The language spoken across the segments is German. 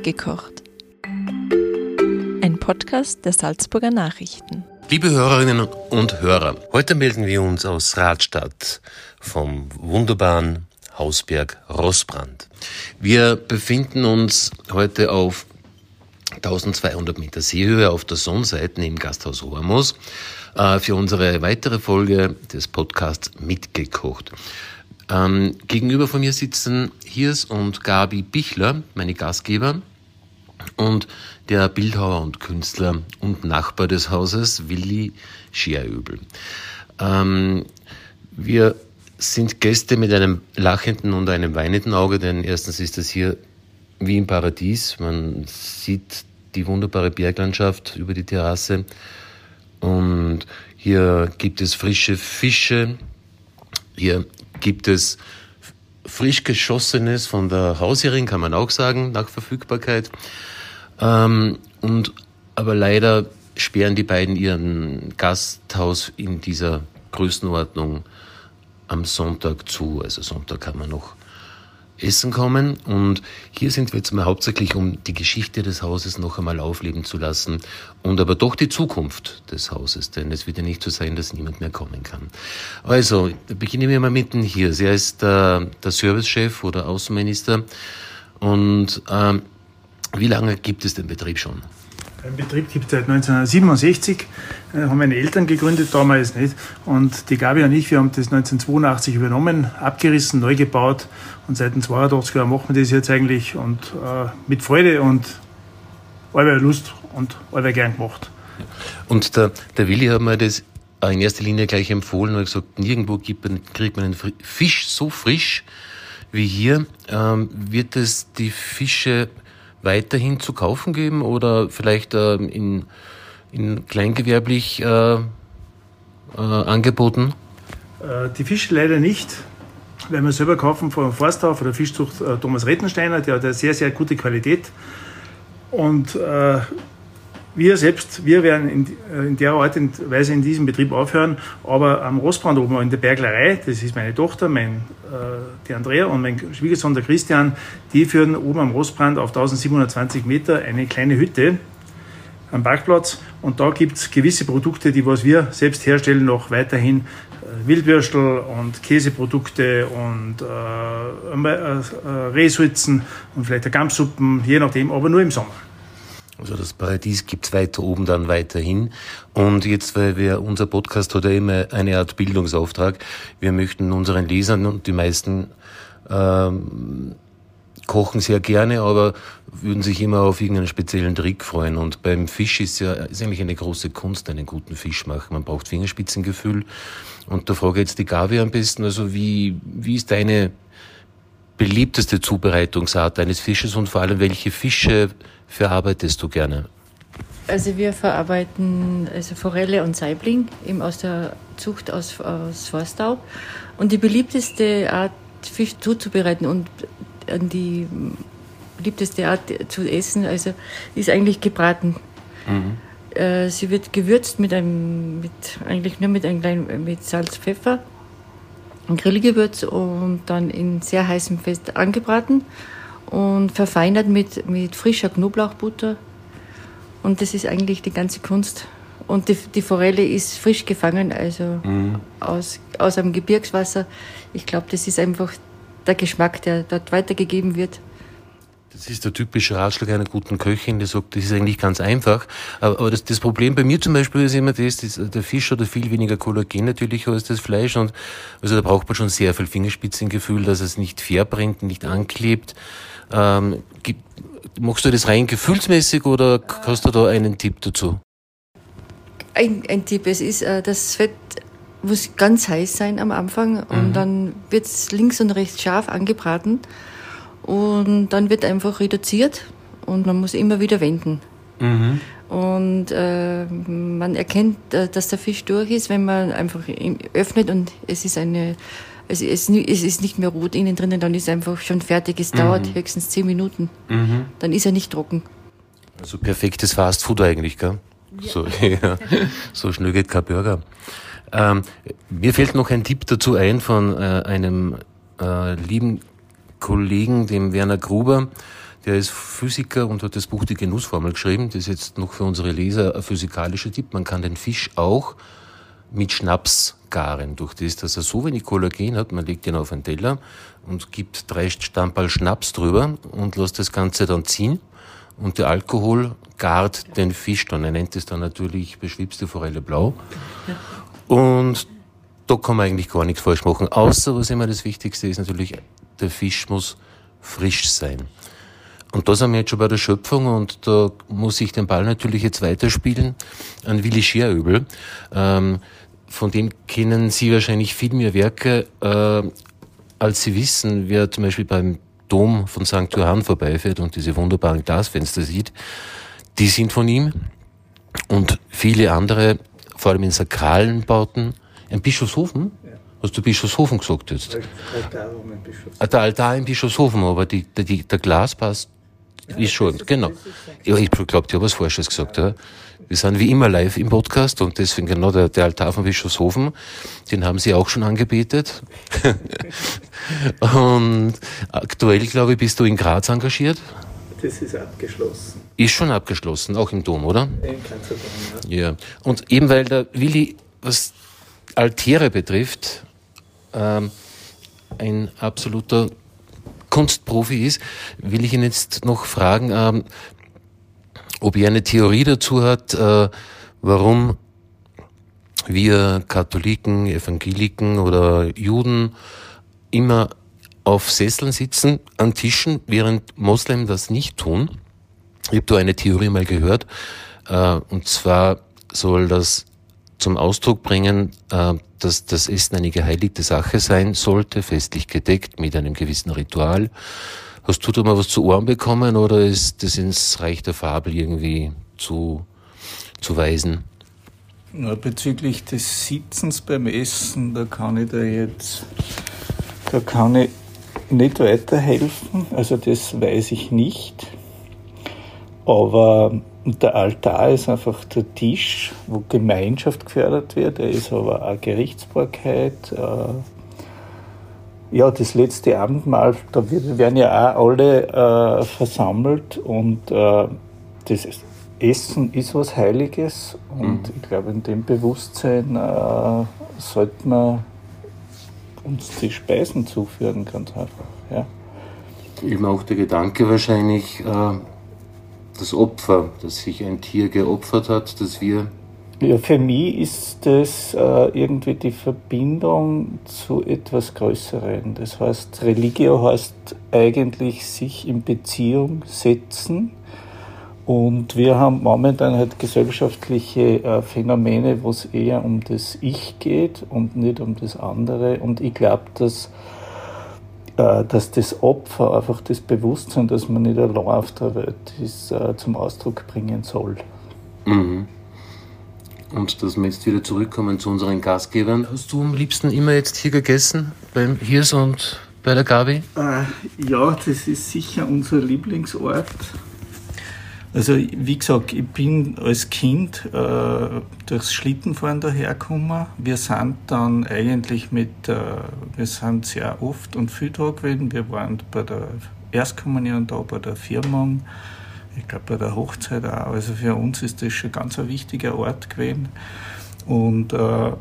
Mitgekocht. Ein Podcast der Salzburger Nachrichten. Liebe Hörerinnen und Hörer, heute melden wir uns aus Radstadt vom wunderbaren Hausberg Rossbrand. Wir befinden uns heute auf 1200 Meter Seehöhe auf der Sonnenseite im Gasthaus Hormus äh, für unsere weitere Folge des Podcasts Mitgekocht. Ähm, gegenüber von mir sitzen Hirs und Gabi Bichler, meine Gastgeber, und der Bildhauer und Künstler und Nachbar des Hauses, Willi Scheröbel. Ähm, wir sind Gäste mit einem lachenden und einem weinenden Auge, denn erstens ist es hier wie im Paradies. Man sieht die wunderbare Berglandschaft über die Terrasse und hier gibt es frische Fische, hier gibt es frisch geschossenes von der Hausherrin, kann man auch sagen, nach Verfügbarkeit. Ähm, und, aber leider sperren die beiden ihren Gasthaus in dieser Größenordnung am Sonntag zu. Also Sonntag kann man noch Essen kommen. Und hier sind wir jetzt mal hauptsächlich, um die Geschichte des Hauses noch einmal aufleben zu lassen und aber doch die Zukunft des Hauses, denn es wird ja nicht so sein, dass niemand mehr kommen kann. Also, beginnen wir mal mitten hier. Er ist äh, der Servicechef oder Außenminister. Und ähm, wie lange gibt es den Betrieb schon? Den Betrieb gibt es seit 1967, äh, haben meine Eltern gegründet, damals nicht. Und die Gabi und ich, wir haben das 1982 übernommen, abgerissen, neu gebaut. Und seit den 82 Jahren machen wir das jetzt eigentlich und äh, mit Freude und allweil Lust und allweil gern gemacht. Und der, der Willi hat mir das in erster Linie gleich empfohlen und gesagt, nirgendwo gibt man, kriegt man einen Fisch so frisch wie hier. Ähm, wird es die Fische weiterhin zu kaufen geben oder vielleicht äh, in, in kleingewerblich äh, äh, angeboten? Äh, die Fische leider nicht. Wenn wir selber kaufen vom Forsthof oder Fischzucht äh, Thomas Rettensteiner, der hat eine sehr, sehr gute Qualität. Und äh, wir selbst, wir werden in, äh, in, der Art und Weise in diesem Betrieb aufhören, aber am Rossbrand oben in der Berglerei, das ist meine Tochter, mein, äh, die Andrea und mein Schwiegersohn, der Christian, die führen oben am Rossbrand auf 1720 Meter eine kleine Hütte am Parkplatz und da gibt es gewisse Produkte, die was wir selbst herstellen, noch weiterhin äh, Wildwürstel und Käseprodukte und äh, äh, Rehsulzen und vielleicht Gamsuppen, je nachdem, aber nur im Sommer. Also das Paradies gibt's weiter oben dann weiterhin. Und jetzt, weil wir, unser Podcast hat ja immer eine Art Bildungsauftrag. Wir möchten unseren Lesern und die meisten ähm, kochen sehr gerne, aber würden sich immer auf irgendeinen speziellen Trick freuen. Und beim Fisch ist ja ist eigentlich eine große Kunst, einen guten Fisch machen. Man braucht Fingerspitzengefühl. Und da frage jetzt die Gabi am besten, also wie, wie ist deine beliebteste Zubereitungsart eines Fisches und vor allem welche Fische verarbeitest du gerne? Also wir verarbeiten also Forelle und Saibling eben aus der Zucht aus, aus Forstau. Und die beliebteste Art, Fisch zuzubereiten und die beliebteste Art zu essen, also ist eigentlich gebraten. Mhm. Äh, sie wird gewürzt mit einem, mit, eigentlich nur mit einem kleinen, mit Salz, Pfeffer, Grillgewürz und dann in sehr heißem Fest angebraten und verfeinert mit, mit frischer Knoblauchbutter. Und das ist eigentlich die ganze Kunst. Und die, die Forelle ist frisch gefangen, also mhm. aus, aus einem Gebirgswasser. Ich glaube, das ist einfach der Geschmack, der dort weitergegeben wird. Das ist der typische Ratschlag einer guten Köchin, die sagt, das ist eigentlich ganz einfach. Aber das, das Problem bei mir zum Beispiel ist immer das, das, der Fisch hat viel weniger Kollagen natürlich als das Fleisch und also da braucht man schon sehr viel Fingerspitzengefühl, dass es nicht verbrennt, nicht anklebt. Ähm, gibt, machst du das rein gefühlsmäßig oder hast du da einen Tipp dazu? Ein, ein Tipp, es ist, äh, das Fett muss ganz heiß sein am Anfang und mhm. dann wird es links und rechts scharf angebraten und dann wird einfach reduziert und man muss immer wieder wenden. Mhm. Und äh, man erkennt, äh, dass der Fisch durch ist, wenn man einfach öffnet und es ist eine es ist, es ist nicht mehr rot innen drinnen, dann ist es einfach schon fertig. Es mhm. dauert höchstens zehn Minuten. Mhm. Dann ist er nicht trocken. Also perfektes Fastfood eigentlich, gell? Ja. So, ja. so schnell geht kein Burger. Ähm, mir fällt noch ein Tipp dazu ein von äh, einem äh, lieben Kollegen, dem Werner Gruber, Der ist Physiker und hat das Buch Die Genussformel geschrieben. Das ist jetzt noch für unsere Leser ein physikalischer Tipp. Man kann den Fisch auch mit Schnaps garen. Durch das, dass er so wenig Kollagen hat, man legt ihn auf einen Teller und gibt drei Stammball Schnaps drüber und lässt das Ganze dann ziehen. Und der Alkohol gart den Fisch dann. Er nennt es dann natürlich beschwipste Forelle blau. Und da kann man eigentlich gar nichts falsch machen. Außer, was immer das Wichtigste ist, natürlich, der Fisch muss frisch sein. Und da sind wir jetzt schon bei der Schöpfung und da muss ich den Ball natürlich jetzt weiterspielen an Willi Scheröbel. Ähm, von dem kennen Sie wahrscheinlich viel mehr Werke, äh, als Sie wissen, wer zum Beispiel beim Dom von St. Johann vorbeifährt und diese wunderbaren Glasfenster sieht. Die sind von ihm und viele andere, vor allem in sakralen Bauten, in Bischofshofen? Hast du Bischofshofen gesagt jetzt? Der Altar, in Bischofshofen. Ah, der Altar in Bischofshofen, aber die, die, der Glaspass ja, ist schon, genau. Ja, ich glaube, ich habe was Falsches gesagt. Ja. Wir sind wie immer live im Podcast und deswegen genau der, der Altar von Bischofshofen, den haben Sie auch schon angebetet. und aktuell, glaube ich, bist du in Graz engagiert. Das ist abgeschlossen. Ist schon abgeschlossen, auch im Dom, oder? Im Kanzlerdom, ja. Ja. Und eben weil der Willi, was Altäre betrifft, ähm, ein absoluter Kunstprofi ist, will ich ihn jetzt noch fragen, ähm, ob er eine Theorie dazu hat, äh, warum wir Katholiken, Evangeliken oder Juden immer auf Sesseln sitzen, an Tischen, während Moslem das nicht tun. Ich habe da eine Theorie mal gehört, äh, und zwar soll das zum Ausdruck bringen, äh, dass das Essen eine geheiligte Sache sein sollte, festlich gedeckt mit einem gewissen Ritual. Hast du da mal was zu Ohren bekommen oder ist das ins Reich der Fabel irgendwie zu, zu weisen? Na, bezüglich des Sitzens beim Essen, da kann ich da jetzt, da kann ich nicht weiterhelfen, also das weiß ich nicht. Aber der Altar ist einfach der Tisch, wo Gemeinschaft gefördert wird. Er ist aber auch Gerichtsbarkeit. Äh, ja, das letzte Abendmahl, da werden ja auch alle äh, versammelt und äh, das Essen ist was Heiliges und mhm. ich glaube, in dem Bewusstsein sollte man uns die Speisen zuführen, ganz einfach. Ja. Eben auch der Gedanke wahrscheinlich, äh, das Opfer, dass sich ein Tier geopfert hat, dass wir. Ja, für mich ist das äh, irgendwie die Verbindung zu etwas Größerem. Das heißt, Religio heißt eigentlich sich in Beziehung setzen. Und wir haben momentan halt gesellschaftliche äh, Phänomene, wo es eher um das Ich geht und nicht um das andere. Und ich glaube, dass dass das Opfer einfach das Bewusstsein, dass man nicht allein auf der Welt ist, äh, zum Ausdruck bringen soll. Mhm. Und dass wir jetzt wieder zurückkommen zu unseren Gastgebern. Hast du am liebsten immer jetzt hier gegessen, beim Hirs und bei der Gabi? Äh, ja, das ist sicher unser Lieblingsort. Also wie gesagt, ich bin als Kind äh, durchs Schlittenfahren dahergekommen. Wir sind dann eigentlich mit, äh, wir sind sehr oft und viel da gewesen. Wir waren bei der Erstkommunion da, bei der Firmung, ich glaube bei der Hochzeit auch. Also für uns ist das schon ganz ein wichtiger Ort gewesen. Und äh,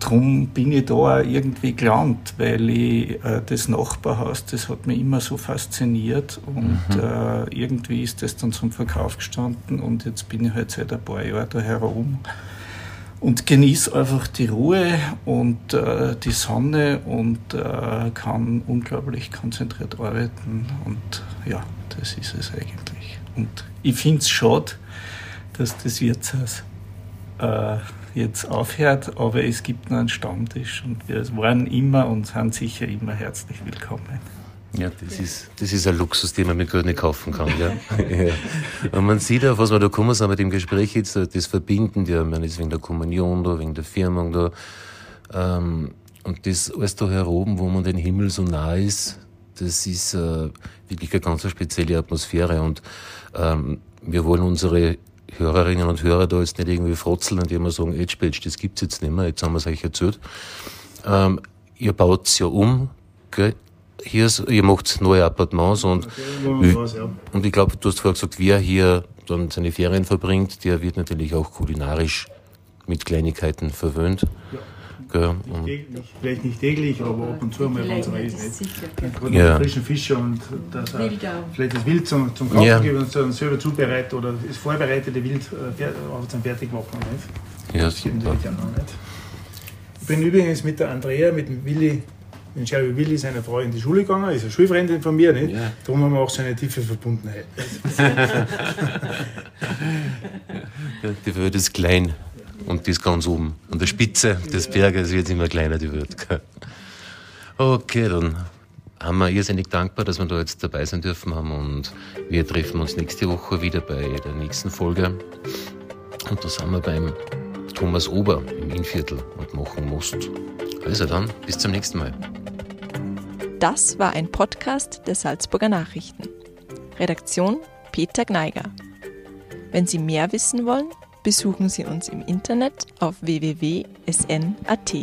Darum bin ich da auch irgendwie gelandet, weil ich äh, das Nachbarhaus, das hat mich immer so fasziniert und mhm. äh, irgendwie ist das dann zum Verkauf gestanden und jetzt bin ich halt seit ein paar Jahren da herum und genieße einfach die Ruhe und äh, die Sonne und äh, kann unglaublich konzentriert arbeiten und ja, das ist es eigentlich. Und ich finde es schade, dass das Wirtshaus jetzt aufhört, aber es gibt noch einen Stammtisch und wir waren immer und sind sicher immer herzlich willkommen. Ja, das ist, das ist ein Luxus, den man mit Geld nicht kaufen kann. Ja. ja. Und man sieht auch, was wir da kommen sind mit dem Gespräch jetzt, das Verbinden, ja, man ist wegen der Kommunion da, wegen der Firmung da. Ähm, und das alles da heroben, wo man den Himmel so nah ist, das ist äh, wirklich eine ganz spezielle Atmosphäre. Und ähm, wir wollen unsere Hörerinnen und Hörer da jetzt nicht irgendwie frotzeln und immer sagen, Edge Badge, das gibt's jetzt nicht mehr, jetzt haben wir es euch erzählt. Ähm, ihr baut es ja um, gell? hier ist, ihr macht neue Appartements und, Was, ja. und ich glaube, du hast vorher gesagt, wer hier dann seine Ferien verbringt, der wird natürlich auch kulinarisch mit Kleinigkeiten verwöhnt. Gell? Und, Täglich, vielleicht nicht täglich, aber ab und zu ist. ist Nicht? sicher. gell. Gerade Ja. ja. frischen Fische und das, äh, vielleicht das Wild zum, zum Kaufen Ja. geben und dann selber zubereiten oder das vorbereitete Wild äh, fer- auch zum Fertigmachen. Nicht? ja, super. nicht. Ich bin übrigens mit der Andrea, mit dem Willi, mit Sherry Willi, seiner Frau, in die Schule gegangen, ist eine Schulfreundin von mir. Nicht? Ja. Darum haben wir auch so eine tiefe Verbundenheit. Ja, Die Welt ist klein und ist ganz oben. An der Spitze des Berges wird immer kleiner, die Welt. Okay, dann haben wir irrsinnig dankbar, dass wir da jetzt dabei sein dürfen haben und wir treffen uns nächste Woche wieder bei der nächsten Folge. Und da sind wir beim Thomas Ober im Innviertel und machen Most. Also dann, bis zum nächsten Mal. Das war ein Podcast der Salzburger Nachrichten. Redaktion Peter Gneiger. Wenn Sie mehr wissen wollen, besuchen Sie uns im Internet auf www.sn.at.